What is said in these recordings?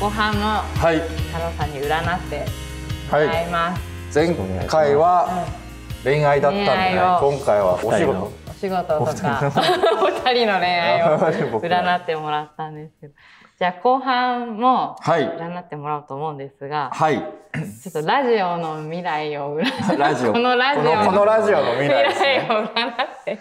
後半もはい。太郎さんに占ってもはらいます。前回は恋愛だったんで、今回はお仕事。お仕事とかお二人の。恋愛を 占ってもらったんですけど。じゃあ後半もはい。占ってもらおうと思うんですが、はい。ちょっとラジオの未来を占ラジオ。このラジオこの未来を占ってい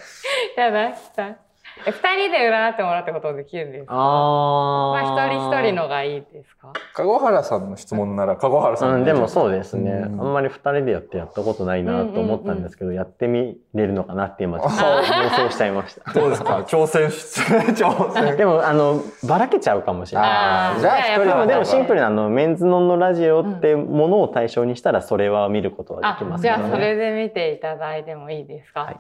ただきたい。え二人で占ってもらったことできるんですか？まああ一人一人のがいいですか？籠原さんの質問なら籠原さんうん、でもそうですね、うん。あんまり二人でやってやったことないなと思ったんですけど、やってみれるのかなって今ちょっと妄想しちゃいました。どうですか。挑戦し挑戦。でもあのばらけちゃうかもしれない。じゃあ一人でもでもシンプルに。なあのメンズノンのラジオってものを対象にしたらそれは見ることはであきま、すじゃあね。それで見ていただいてもいいですか？はい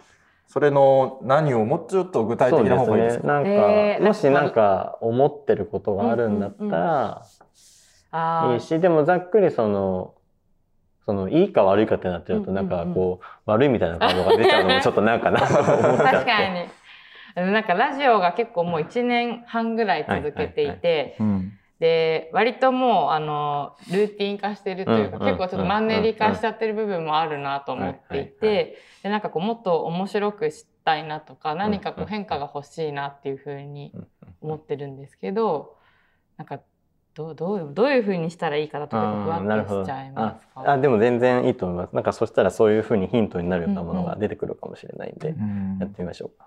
それの何をもうちょっと具体的な方がいいですか？なんか、えーもしなんか思ってることがあるんだったらいいし、でもざっくりその、そのいいか悪いかってなってるとなんかこう、悪いみたいな感情が出ちゃうのも ちょっとなんかな。と思っちゃって。確かに。あのなんかラジオが結構もう1年半ぐらい続けていて、うんで割ともうあのルーティン化してるというか、うんうん結構ちょっとマンネリ化しちゃってる部分もあるなと思っていて、はいはいでなんかこうもっと面白くしたいなとか何かこうんうん。う変化が欲しいなっていうふうにうん思ってるんですけどなんかどうどうどういうふうにしたらいいかなとかふわっとしちゃいますか？ああでも全然いいと思います。なんかそしたらそういうふうにヒントになるようなものが出てくるかもしれないんで、うん。やってみましょうか。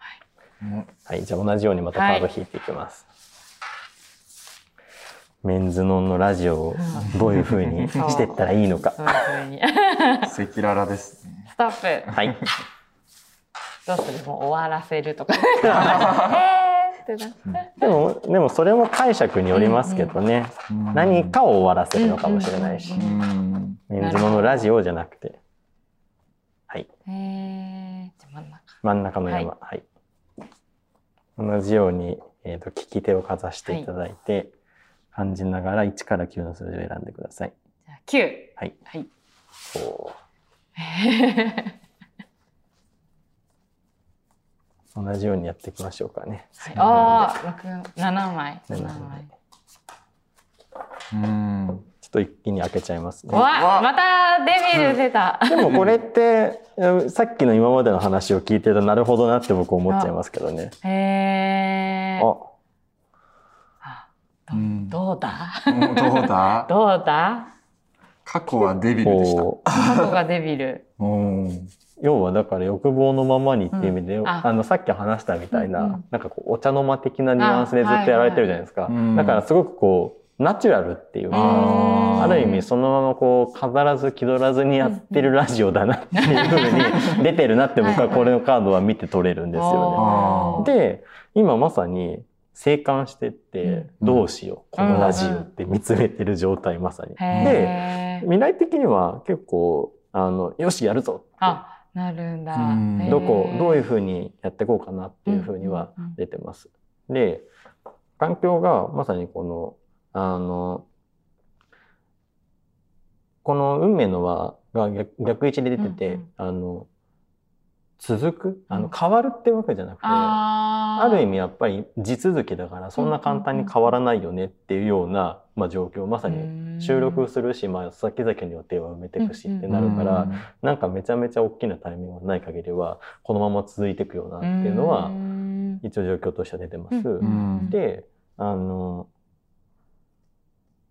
うんはい、じゃあ同じようにまたカード引いていきます。メンズノンのラジオをどういうふ うにしていったらいいのか。赤裸々ですねストップはい。どうする？もう終わらせるとか えーってなってでも、でもそれも解釈によりますけどね。何かを終わらせるのかもしれないしうん。うんメンズノンのラジオじゃなくて。はい。えー、じゃあ真ん中真ん中の山。はい。同じように、えっ、と、利き手をかざしていただいて、感じながら1から9の数字を選んでください。じゃあ九はい。はいこう、同じようにやっていきましょうかね。ああ、六七枚、七七枚枚。うんちょっと一気に開けちゃいますね。わ、またデビル出た。でもこれって、うんさっきの今までの話を聞いてるとなるほどなって僕思っちゃいますけどね。へえ。あ、あうん。どうだ？うんどうだ？どうだ？過去はデビルでした。過去がデビル。うん。要はだから欲望のままにっていう意味で、うん。あ。あのさっき話したみたいな、うんうん。なんかこうお茶の間的なニュアンスでずっとやられてるじゃないですか、はいはいうん。だからすごくこうナチュラルっていうか、ある意味そのままこう飾らず気取らずにやってるラジオだなっていうふうに出てるなって僕はこれのカードは見て取れるんですよあね。で今まさに静観してって、うんどうしようこのラジオって見つめてる状態まさに。で。未来的には結構あのよしやるぞってあ、なるんだ。どこどういうふうにやっていこうかなっていうふうにはうんうんうん出てます。で環境がまさにこのあのこの運命の輪が逆逆位置で出てて、うんうんあの続く？あの変わるってわけじゃなくて、ある意味やっぱり地続きだからそんな簡単に変わらないよねっていうような、まあ、状況まさに収録するし、まあ、先々の予定は埋めていくしってなるから、なんかめちゃめちゃ大きなタイミングがない限りはこのまま続いていくよなっていうのはん。一応状況としては出てます。うんであの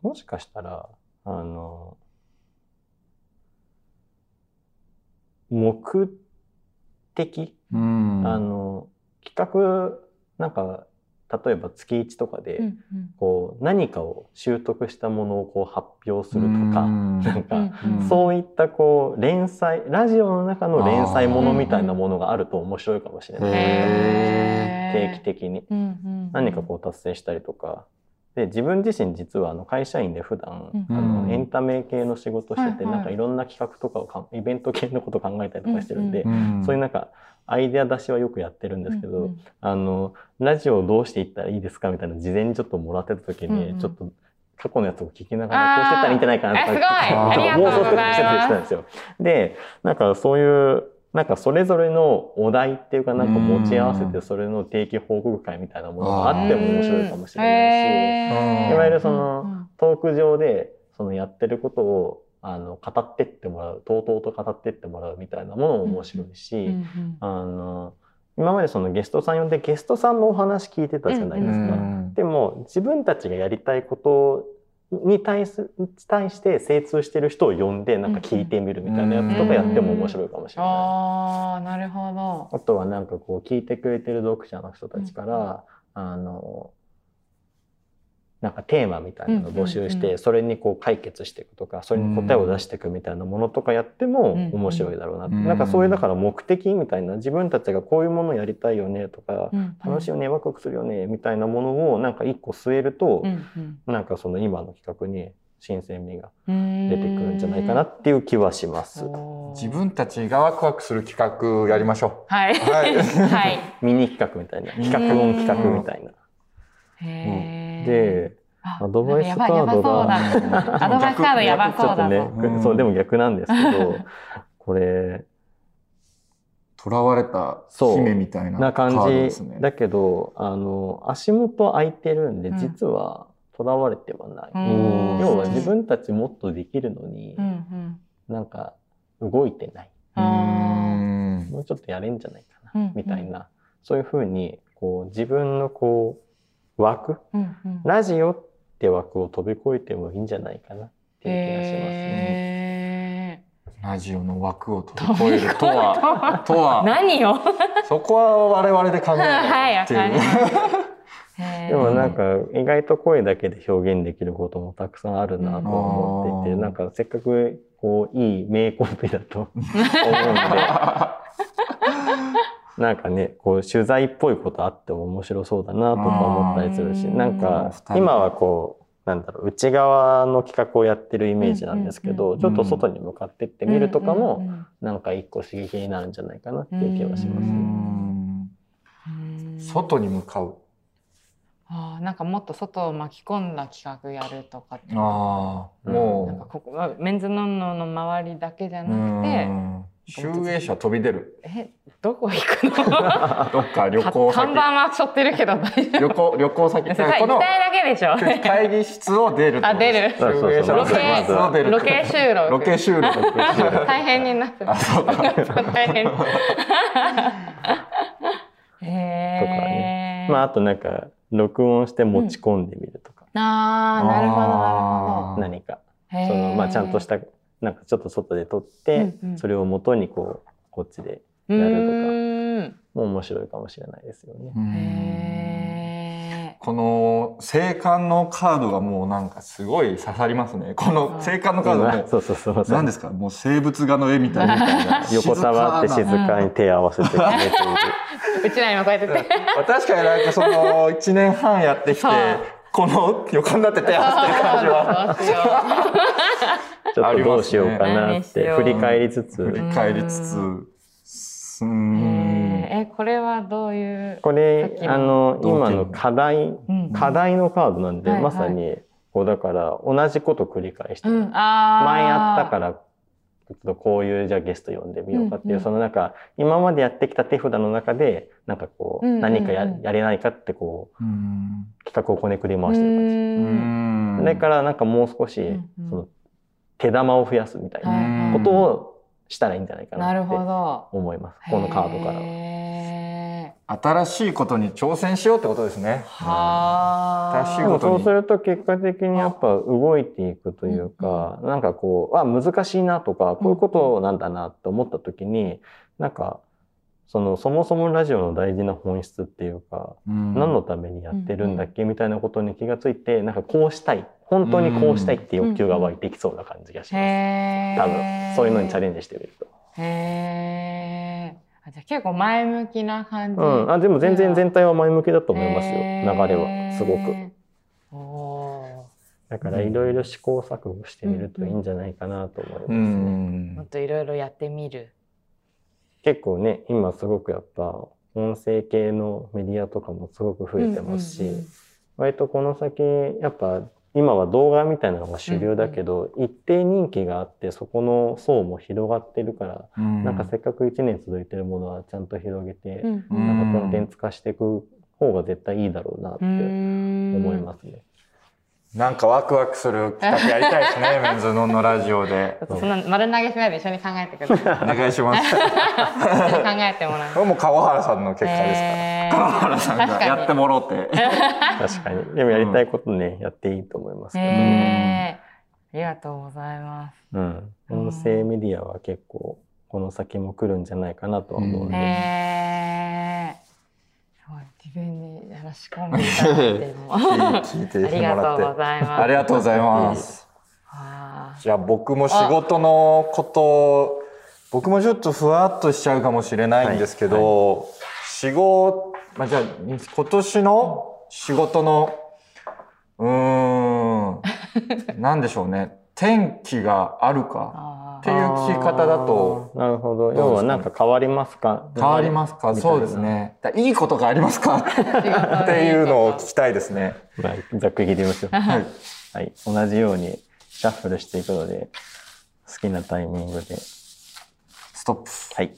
もしかしたらあの目的、うん。あの企画なんか例えば月1とかで、うんうん。こう何かを習得したものをこう発表するとか、なんか、うんそういったこう連載ラジオの中の連載ものみたいなものがあると面白いかもしれない、へー。定期的に。うんうん。何かこう達成したりとかで自分自身実はあの会社員で普段、うん。あのうん。エンタメ系の仕事してて、はいはい。なんかいろんな企画とかをかイベント系のことを考えたりとかしてるんで、うんそういうなんかアイデア出しはよくやってるんですけど、うんうん。あのラジオをどうしていったらいいですかみたいなの事前にちょっともらってた時に、うんうん。ちょっと過去のやつを聞きながらこうしてったらいいんじゃないかなとか妄想してたりありがとうございます。したんですよ。でなんかそういうなんかそれぞれのお題っていうかなんか持ち合わせてそれの定期報告会みたいなものがあっても面白いかもしれないし、いわゆるそのトーク上でそのやってることをあの語ってってもらうとうとうと語ってってもらうみたいなものも面白いし、あの今までそのゲストさん呼んでゲストさんのお話聞いてたじゃないですか。でも自分たちがやりたいことに対す対して精通してる人を呼んでなんか聞いてみるみたいなやつとかやっても面白いかもしれない。ああなるほど。あとはなんかこう聞いてくれてる読者の人たちから、あのなんかテーマみたいなのを募集して、それにこう解決していくとかそれに答えを出していくみたいなものとかやっても面白いだろうな、なんかそういうだから目的みたいな自分たちがこういうものをやりたいよねとか、楽しいよねワクワクするよねみたいなものをなんか一個据えると、なんかその今の企画に新鮮味が出てくるんじゃないかなっていう気はします。自分たちがワクワクする企画やりましょう。はい。はい。はい、ミニ企画みたいな。企画音企画みたいな。へで、アドバイスカードが。アドバイスカードやばそうだ ね。そう、でも逆なんですけど、これ、囚われた姫みたいな、な感じだけど、あの、足元空いてるんで、実は囚われてはない。要は自分たちもっとできるのに、なんか動いてない。もうちょっとやれんじゃないかな、みたいな。そういうふうに、こう、自分のこう、枠、ラジオって枠を飛び越えてもいいんじゃないかなっていう気がしますね。ラジオの枠を飛び越えるとは、とは。何よそこは我々で考えないっていう。はい、でもなんか意外と声だけで表現できることもたくさんあるなと思っていて、なんかせっかくこういい名コンビだと思うんで。なんかね、こう取材っぽいことあっても面白そうだなとか思ったりするし、なんか今はこう、なんだろう、内側の企画をやってるイメージなんですけど、ちょっと外に向かってってみるとかも、なんか一個刺激になるんじゃないかなっていう気はしますね。外に向かう。あなんかもっと外を巻き込んだ企画やるとかあもう。なんかここメンズノンノの周りだけじゃなくて集英社飛び出る。え、どこ行くの？どっか旅行先。看板は背負ってるけど旅行、旅行先。それ行きたいだけでしょ。会議室を出る。あ、出る。集英社ロケ、ロケ収録。ロケ収録。大変になってる。大変。へとかね。まあ、あとなんか、録音して持ち込んでみるとか。ああ、なるほど、なるほど。何か。その、まあ、ちゃんとしたなんかちょっと外で撮って、うんうん、それを元にこうこっちでやるとかも面白いかもしれないですよね。この青函のカードがもうなんかすごい刺さりますね。この青函のカードも、そうそうそう何ですか？もう生物画の絵みたいな。横たわって静かに手合わせて決めている。うちら今こうやってて。確かになんかその1年半やってきて、この横になって手合わせてる感じは。ちょっとどうしようかなって振り返りつつ。振り返りつつ。うん、えこれはどういうこれあの今の課題、課題のカードなんで、まさにこうだから同じこと繰り返して、うん、前やったからちょっとこういうじゃあゲスト呼んでみようかっていう、うんうん、そのなんか今までやってきた手札の中でなんかこう、何かややれないかってこう、企画をこねくり回してる感じ。それからなんかもう少し、その手玉を増やすみたいなことをしたらいいんじゃないかなって思います。このカードから。新しいことに挑戦しようってことですね。は新しいことそうすると結果的にやっぱ動いていくというか、うん、なんかこう、あ、難しいなとか、こういうことなんだなって思った時に、なんか、そのそもそもラジオの大事な本質っていうか、うん、何のためにやってるんだっけみたいなことに気がついて、なんかこうしたい。本当にこうしたいって欲求が湧いてきそうな感じがします。多分。そういうのにチャレンジしてみると。へじゃあ結構前向きな感じ？うん、あでも全然全体は前向きだと思いますよ。流れはすごく。だからいろいろ試行錯誤してみるといいんじゃないかなと思いますね。もっといろいろやってみる。結構ね今すごくやっぱ音声系のメディアとかもすごく増えてますし、割とこの先やっぱ今は動画みたいなのが主流だけど、一定人気があってそこの層も広がってるから、うん、なんかせっかく1年続いてるものはちゃんと広げて、うん、なんかコンテンツ化していく方が絶対いいだろうなって思いますね。なんかワクワクする企画やりたいですね、メンズノンのラジオで。そんな丸投げしないで一緒に考えてください。お願いします。考えてもらう。これも川原さんの結果ですから。えー、川原さんがやってもろうて。確かに。でもやりたいことね、やっていいと思いますけど、ね。ありがとうございます。うん。音声メディアは結構、この先も来るんじゃないかなとは思うので。えー自分に話し込んでいただいても聞いてありがとうございます。ありがとうございます。じゃあ僕も仕事のこと僕もちょっとふわっとしちゃうかもしれないんですけど、はいはい、仕事、まあ、じゃあ今年の仕事のうーん 何でしょうね天気があるか。っていう聞き方だと。なるほど。要はなんか変わりますか？変わりますか？そうですね。いいことがありますか？っていうのを聞きたいですね。まあ、ざっくり聞いてみましょう。はい。はい。同じようにシャッフルしていくので、好きなタイミングで。ストップ。はい。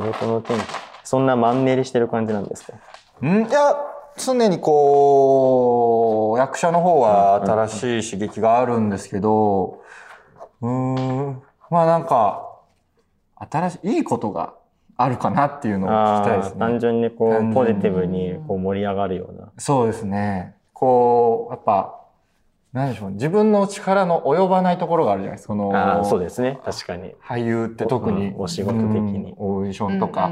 仕事の天気。そんなマンネリしてる感じなんですかん？いや、常にこう、役者の方は新しい刺激があるんですけど、うん、まあなんか、新しい、いいことがあるかなっていうのを聞きたいですね。単純にこう、ポジティブにこう盛り上がるような。そうですね。こう、やっぱ、何でしょう自分の力の及ばないところがあるじゃないですか。そのそうですね。確かに。俳優って特に、お仕事的に。オーディションとか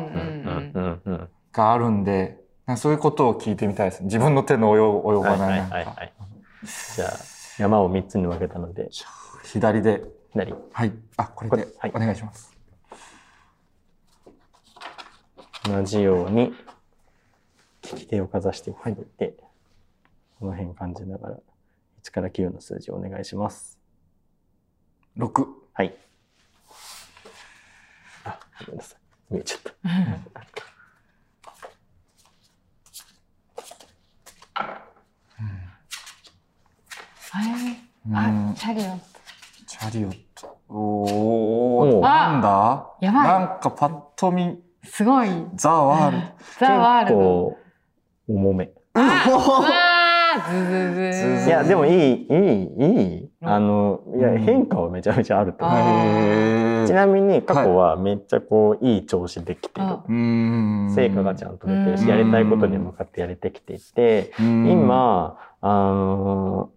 があるんで、そういうことを聞いてみたいです。自分の手の及ばないなんか。はいはいはい、じゃあ、山を3つに分けたので。左で。左。はい。あ、これで、はい、お願いします。同じように、利き手をかざしていって、はい、この辺感じながら、1から9の数字をお願いします。6。はい。あ、ごめんなさい。見えちゃった。あ、チャリオット。チャリオット。おおなんだやばい。なんかパッと見。すごい。ザ・ワールド。ザ・ワールド。重め。いや、でもいい、いい、いい。あの、いや、変化はめちゃめちゃあると思う。ちなみに過去はめっちゃこう、いい調子できてる。成果がちゃんと出てるし、やりたいことに向かってやれてきていて、今、あの、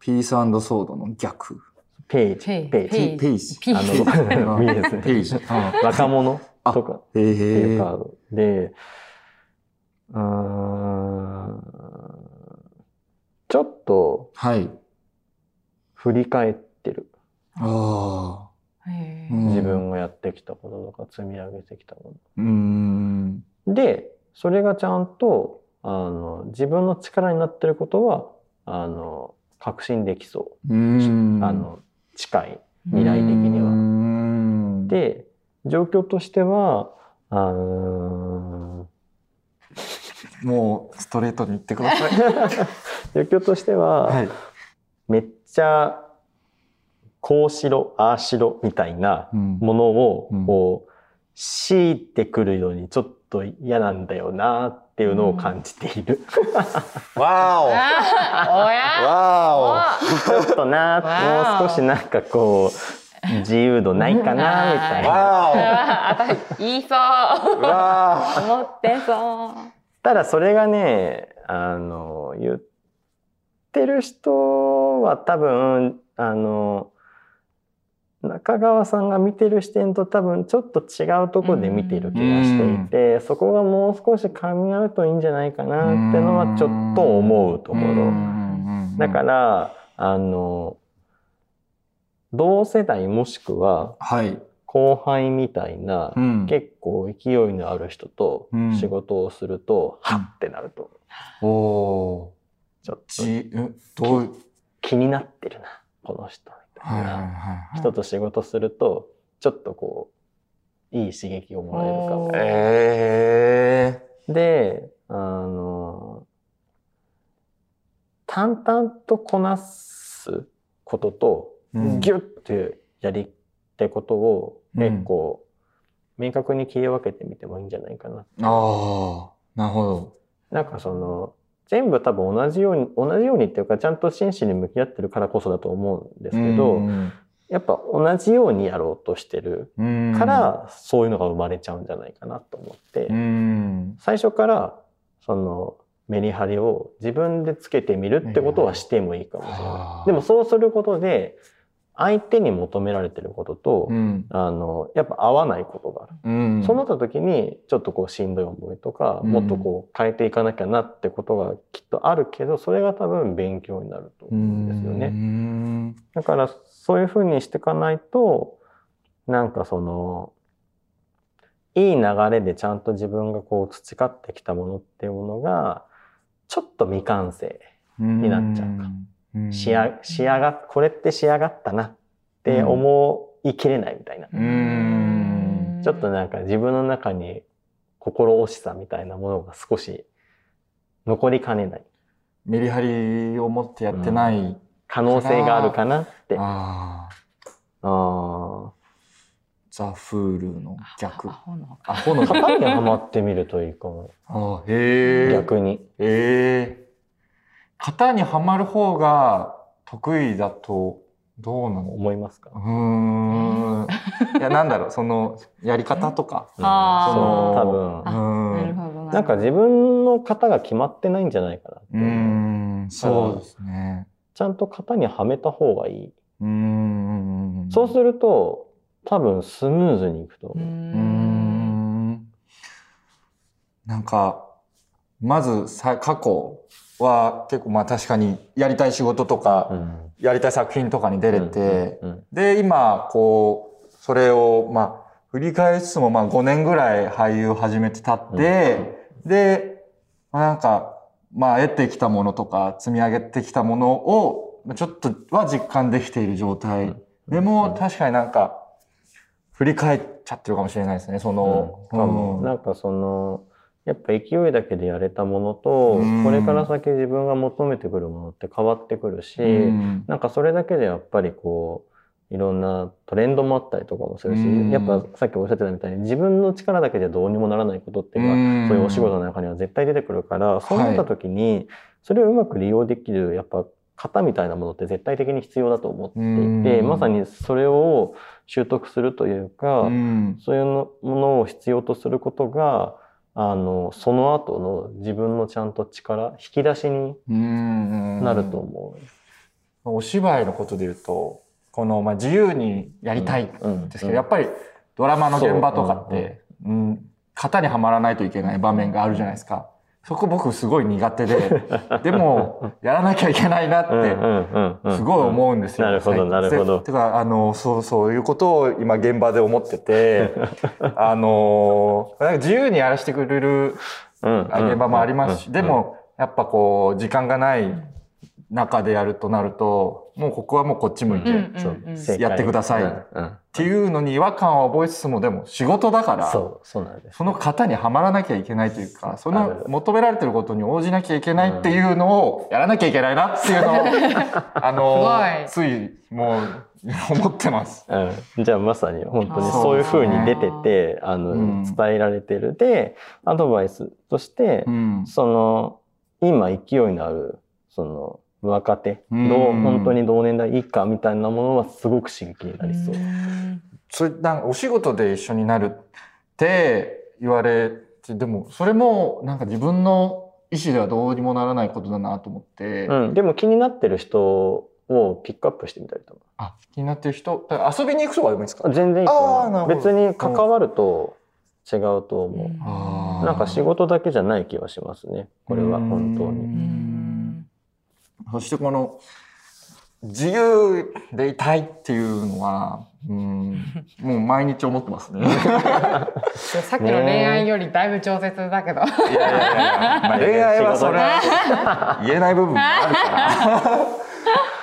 ピースソードの逆。ページ。ページ。ページ。ページ。若者とかっていうカードで、うん、ちょっと、はい。振り返ってる。ああ。自分がやってきたこととか積み上げてきたもの。で、それがちゃんと、あの、自分の力になってることは、あの、確信できそう。うあの、近い未来的には。で、状況としては、あのー、もうストレートに言ってください。状況としては、はい、めっちゃ、こうしろ、ああしろみたいなものを、こう、強いてくるようにちょっと嫌なんだよなっていうのを感じている。わお。おや？わお。ちょっとなもう少しなんかこう自由度ないかなみたいな。わお。言いそう。思ってそう。ただそれがねあの言ってる人は多分あの中川さんが見てる視点と多分ちょっと違うところで見てる気がしていて、そこがもう少し噛み合うといいんじゃないかなってのはちょっと思うところ。だから、あの、同世代もしくは、後輩みたいな、結構勢いのある人と仕事をすると、はってなると。思う。おちょっと、どう？気になってるな、この人。な。人と仕事すると、ちょっとこう、いい刺激をもらえるかも。えー、で、あの、淡々とこなすことと、ギュッてやりってことを結構明確に切り分けてみてもいいんじゃないかな。ああ、なるほど。なんかその、全部多分同じように、同じようにっていうか、ちゃんと真摯に向き合ってるからこそだと思うんですけど、やっぱ同じようにやろうとしてるから、そういうのが生まれちゃうんじゃないかなと思って、最初から、その、メリハリを自分でつけてみるってことはしてもいいかもしれない。でもそうすることで、相手に求められてることと、うん、あの、やっぱ合わないことがある。うん、そうなった時に、ちょっとこうしんどい思いとか、もっとこう変えていかなきゃなってことがきっとあるけど、それが多分勉強になると思うんですよね。だからそういうふうにしていかないと、なんかその、いい流れでちゃんと自分がこう培ってきたものっていうものが、ちょっと未完成になっちゃうか。仕上仕上がこれって仕上がったなって思いきれないみたいな。ちょっとなんか自分の中に心惜しさみたいなものが少し残りかねない。メリハリを持ってやってない、うん、可能性があるかなって。ああ。ザ・フールの逆。アホの。アホの。型にはまってみるといいかも。あへえ。逆に。ええ型にはまる方が得意だとどうなの？思いますかうん。いや、なんだろう、その、やり方とか。ああ、その、多分。なるほど。なんか自分の型が決まってないんじゃないかなうん、そうですね。ちゃんと型にはめた方がいい。うん。そうすると、多分スムーズにいくと思う。うん。なんか、まずさ、過去、は結構まあ確かにやりたい仕事とか、やりたい作品とかに出れて、で、今、こう、それをまあ、振り返りつつもまあ5年ぐらい俳優を始めてたって、で、まあ、なんか、まあ得てきたものとか積み上げてきたものをちょっとは実感できている状態。でも確かになんか振り返っちゃってるかもしれないですね、その。うん、なんかその、やっぱ勢いだけでやれたものと、これから先自分が求めてくるものって変わってくるし、なんかそれだけでやっぱりこう、いろんなトレンドもあったりとかもするし、やっぱさっきおっしゃってたみたいに自分の力だけじゃどうにもならないことっていうのは、そういうお仕事の中には絶対出てくるから、そうなった時に、それをうまく利用できる、やっぱ型みたいなものって絶対的に必要だと思っていて、まさにそれを習得するというか、そういうものを必要とすることが、あの、その後の自分のちゃんと力、引き出しになると思う。お芝居のことで言うと、この、まあ、自由にやりたいん。ですけど、やっぱりドラマの現場とかって、うん、型にはまらないといけない場面があるじゃないですか。そこ僕すごい苦手で、でも、やらなきゃいけないなって、すごい思うんですよ。なるほど、なるほど。てか、あの、そう、そういうことを今現場で思ってて、あの、自由にやらせてくれる現場もありますし、でも、やっぱこう、時間がない中でやるとなると、もうここはもうこっち向いて、やってください。っていうのに違和感は覚えつつも、でも仕事だから、そう、そうなんです。その型にはまらなきゃいけないというか、その求められてることに応じなきゃいけないっていうのをやらなきゃいけないなっていうのを、あの、ついもう思ってます。うん、じゃあまさに本当にそう。いうふうに出てて、あの、伝えられてる。で、アドバイスとして、その、今勢いのある、その、若手、どう本当に同年代以下みたいなものはすごく刺激になりそう。それなんかお仕事で一緒になるって言われて、でもそれもなんか自分の意思ではどうにもならないことだなと思って。うん、でも気になってる人をピックアップしてみたりとか。あ、気になってる人、遊びに行くとかでもいいですか？全然いいと。別に関わると違うと思う。なんか仕事だけじゃない気はしますね。これは本当に。そしてこの自由でいたいっていうのは、うん、もう毎日思ってますね。さっきの恋愛よりだいぶ調節だけど。いやいやいや、まあ、恋愛はそれは言えない部分もあるか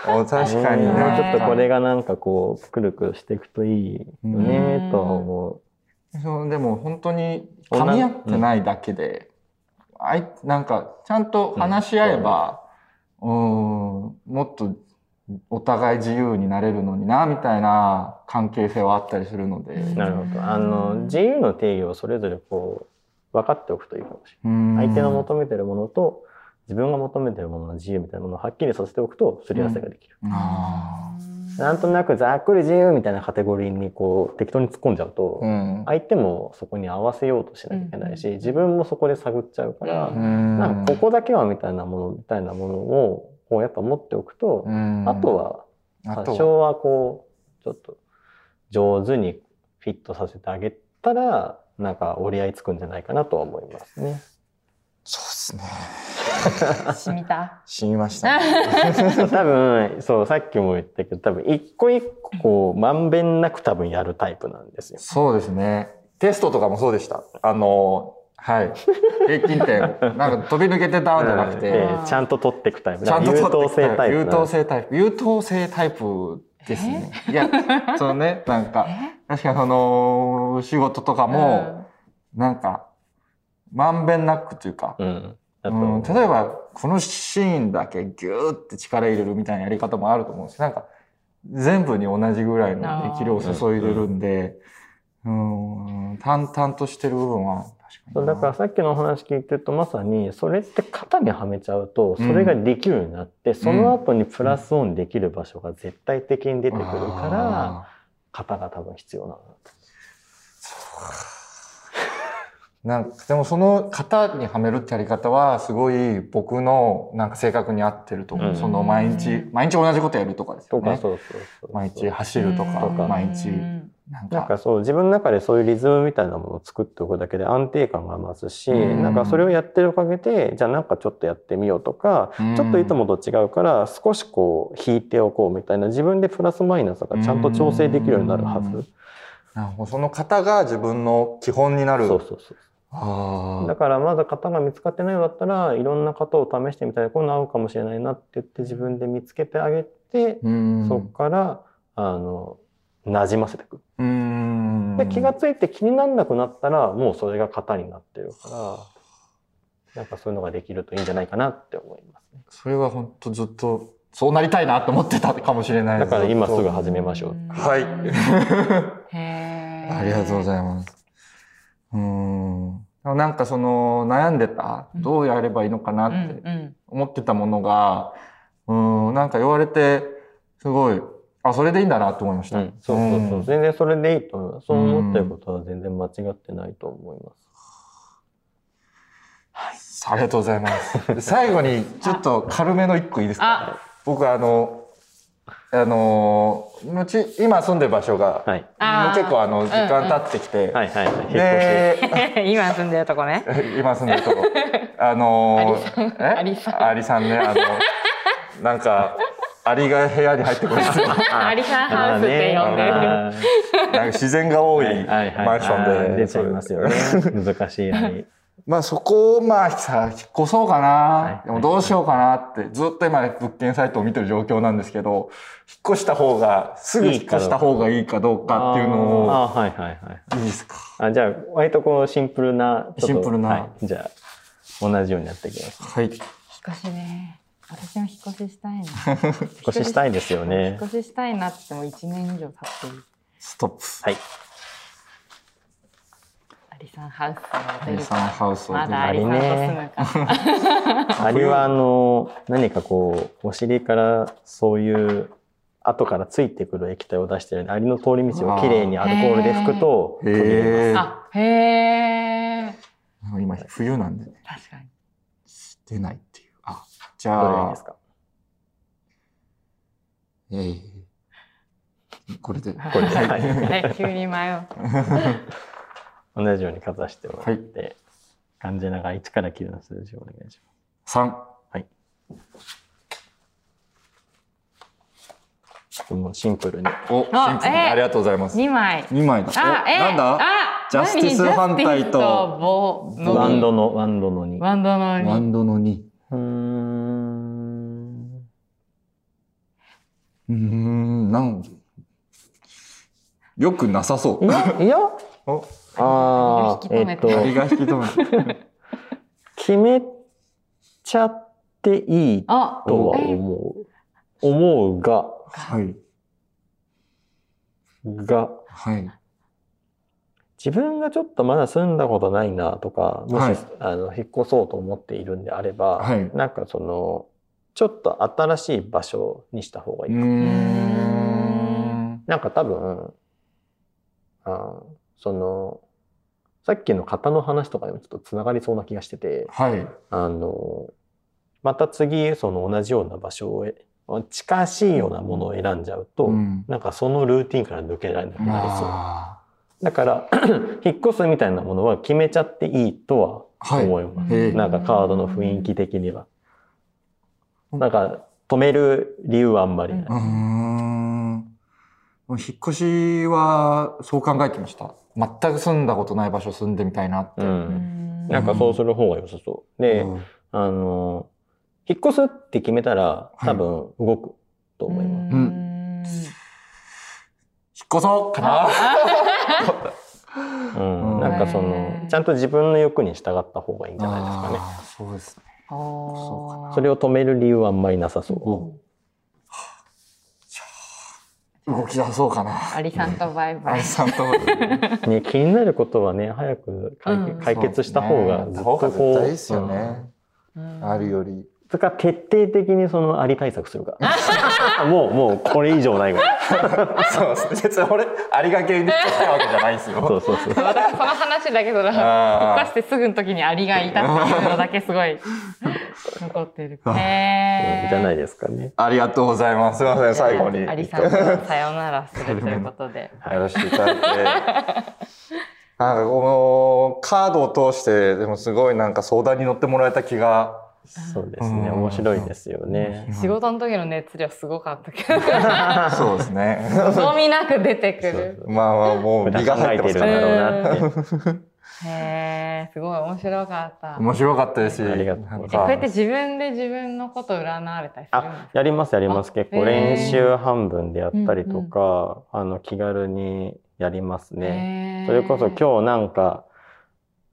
ら。確かにね。ちょっとこれがなんかこう、くるくるしていくといいよね、とは思う。そう、でも本当に噛み合ってないだけで、あいなんかちゃんと話し合えば、うん、もっとお互い自由になれるのにな、みたいな関係性はあったりするので。なるほど。あの、自由の定義をそれぞれこう、分かっておくといいかもしれない。相手の求めてるものと、自分が求めてるものの自由みたいなものをはっきりさせておくと、すり合わせができる。うん、なんとなくざっくり自由みたいなカテゴリーにこう適当に突っ込んじゃうと、うん、相手もそこに合わせようとしなきゃいけないし、自分もそこで探っちゃうから、うん、なんかここだけはみたいなものみたいなものをこうやっぱ持っておくと、あとは多少はこうちょっと上手にフィットさせてあげたらなんか折り合いつくんじゃないかなとは思いますね。そうですね。染みた？染みました、ね、多分、そう、さっきも言ったけど、多分一個一個こう、まんべんなく多分やるタイプなんですよ。そうですね。テストとかもそうでした。あの、はい。平均点、なんか飛び抜けてたんじゃなくて、うん、ちゃんと取っていくタイプ。ちゃんと優等生タイプ。優等生タイプ。優等生タイプですね。いや、そのね、なんか、確かにその、仕事とかも、なんか、まんべんなくというか、うん、うん、例えば、このシーンだけギューって力入れるみたいなやり方もあると思うんですなんか、全部に同じぐらいの力量を注いでるんで、うん、うん淡々としてる部分はそうだからさっきのお話聞いてるとまさにそれって型にはめちゃうとそれができるようになって、うん、その後にプラスオンできる場所が絶対的に出てくるから、型が多分必要なんだと。なんかでもその型にはめるってやり方はすごい僕のなんか性格に合ってると思う。うん、その毎日、毎日同じことやるとかですよね。そうそうそう毎日走るとか、毎日。なんかなんかそう自分の中でそういうリズムみたいなものを作っておくだけで安定感が増すし、なんかそれをやってるおかげでじゃあなんかちょっとやってみようとか、ちょっといつもと違うから少しこう引いておこうみたいな自分でプラスマイナスがちゃんと調整できるようになるはず。その型が自分の基本になる。そうそうそう。だからまだ型が見つかってないようだったらいろんな型を試してみたらこういうの合うかもしれないなって言って自分で見つけてあげてそこからあの馴染ませていく。で気が付いて気にならなくなったらもうそれが型になってるからなんかそういうのができるといいんじゃないかなって思いますね。それは本当ずっとそうなりたいなと思ってたかもしれないだから今すぐ始めましょう。はい。ありがとうございます。うんなんかその悩んでた、どうやればいいのかなって思ってたものが、うん、んなんか言われて、すごい、あ、それでいいんだなと思いました。うん、そうそうそう、全然それでいいと思います。そう思ってることは全然間違ってないと思います。はい、ありがとうございます。最後にちょっと軽めの一個いいですか？僕あの、あのうち今住んでる場所が、はい、もう結構あの時間経ってきて、はいはいはい、で 今住んでるとこね。今住んでるとこ。あのー、アリさん。アリさん。ねあの なんかアリが部屋に入ってくるんですよアリさんハウスって呼んでる、なんか自然が多い。マンションで、出ちゃいますよね。難しいアリまあそこをまあさ、引っ越そうかな、はい、でもどうしようかなって、ずっと今物件サイトを見てる状況なんですけど、引っ越した方が、すぐ引っ越した方がいいかどうかっていうのを。ああ、はいはいはい。いいですか？あじゃあ、割とこうシンプルな。シンプルな。はい、じゃあ、同じようになっていきます。はい。引っ越しね。私も引っ越ししたいな。引っ越ししたいですよね。引っ越ししたいなっても1年以上経ってる。ストップ。はい。リサンハウスを出るか。ハウスまだアリさんと住むか。アリはあの、何かこう、お尻からそういう後からついてくる液体を出してるアリの通り道をきれいにアルコールで拭くとへえ。あ、へえ。今冬なんでね。確かに。出ないっていう。あ、じゃあ。どれですか？ええー、これで。これで。はい。急に迷う。同じようにかざしてもらって、はい、漢字長1から9の数字をお願いします。3。はい。もうシンプルに。お、シンプルに、ありがとうございます。2枚。2枚だ。あ、えなんだ？あジャスティス反対と、ワンドの、ワンドの2。ワンドの2。ワンドの2。うん。うん、なん、よくなさそう。いや、いやおああ、えっと、が引き止め決めちゃっていいとは思う。思うが、はい。が、はい。自分がちょっとまだ住んだことないなとか、もし、はい、あの引っ越そうと思っているんであれば、はい、なんかその、ちょっと新しい場所にした方がいいかも。なんか多分、あその、さっきの型の話とかでもちょっとつながりそうな気がしてて、はい、あの、また次、その同じような場所を、近しいようなものを選んじゃうと、うん、なんかそのルーティンから抜けられなくなりそう。だから 引っ越すみたいなものは決めちゃっていいとは思います。はい、なんかカードの雰囲気的には。なんか止める理由はあんまりない。うん引っ越しはそう考えてました。全く住んだことない場所住んでみたいなって。うん、なんかそうする方が良さそう。で、うん、あの、引っ越すって決めたら多分動くと思います。はい、うん引っ越そうかな うん、なんかそのちゃんと自分の欲に従った方がいいんじゃないですかね。そうですね。それを止める理由はあんまりなさそう。動き出そうかな。アリさんとバイバイ。アリさんと。ね、気になることはね、早く解決した方がずっとこう。うね、ですよね。あるより。それか徹底的にそのあり対策するか。もう、もうこれ以上ないぐらい。そうですね。別に俺、ありがけにしたいわけじゃないですよ。そうそうそう。私その話だけど、引っ越してすぐの時にアリがいたっていうのだけすごい 残ってる。へじゃないですかね。ありがとうございます。すみません、最後に。アリさんとさようならするということで。やらせていただいて。なんかこのカードを通して、でもすごいなんか相談に乗ってもらえた気がそうですね、面白いですよね。仕事の時の熱量すごかったけど。そうですね。望みなく出てくる。まあまあ、もう、美が入ってるんだろうなって。へえ、すごい面白かった。面白かったですし。ありがとうこうやって自分で自分のこと占われたりするんですか？やりますやります。結構練習半分でやったりとか、あの、気軽にやりますね。それこそ今日なんか、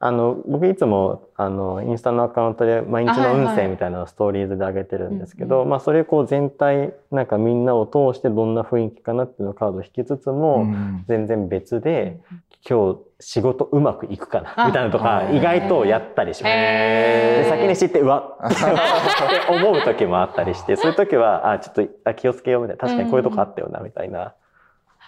あの、僕いつも、あの、インスタのアカウントで毎日の運勢みたいなのをストーリーズで上げてるんですけど、まあそれこう全体、なんかみんなを通してどんな雰囲気かなっていうのカードを引きつつも、全然別で、今日仕事うまくいくかなみたいなとか、意外とやったりします。で先に知って、うわ って思う時もあったりして、そういう時は、あ、ちょっとあ気をつけようみたいな、確かにこういうとこあったよな、みたいな。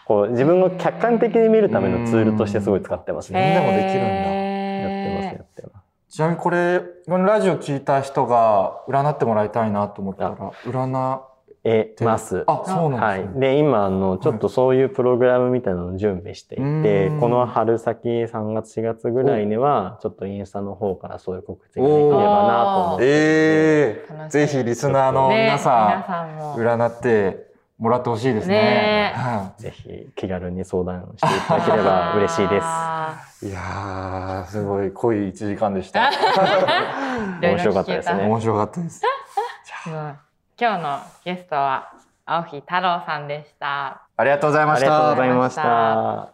こう自分を客観的に見るためのツールとしてすごい使ってますね。みんなもできるんだ。ってますやってます。ちなみにこれ、このラジオ聞いた人が占ってもらいたいなと思ったら、占えます。あ、そうなんですね。はい。で、今、あの、ちょっとそういうプログラムみたいなのを準備していて、はい、この春先3月4月ぐらいには、ちょっとインスタの方からそういう告知ができればなと思ってええー、ぜひリスナーの皆さん、ね、占ってもらってほしいですね。ねぜひ気軽に相談していただければ嬉しいです。いやすごい濃い1時間でし た。面白かったですね。面白かったです。今日のゲストは青木太郎さんでした。ありがとうございました。ありがとうございました。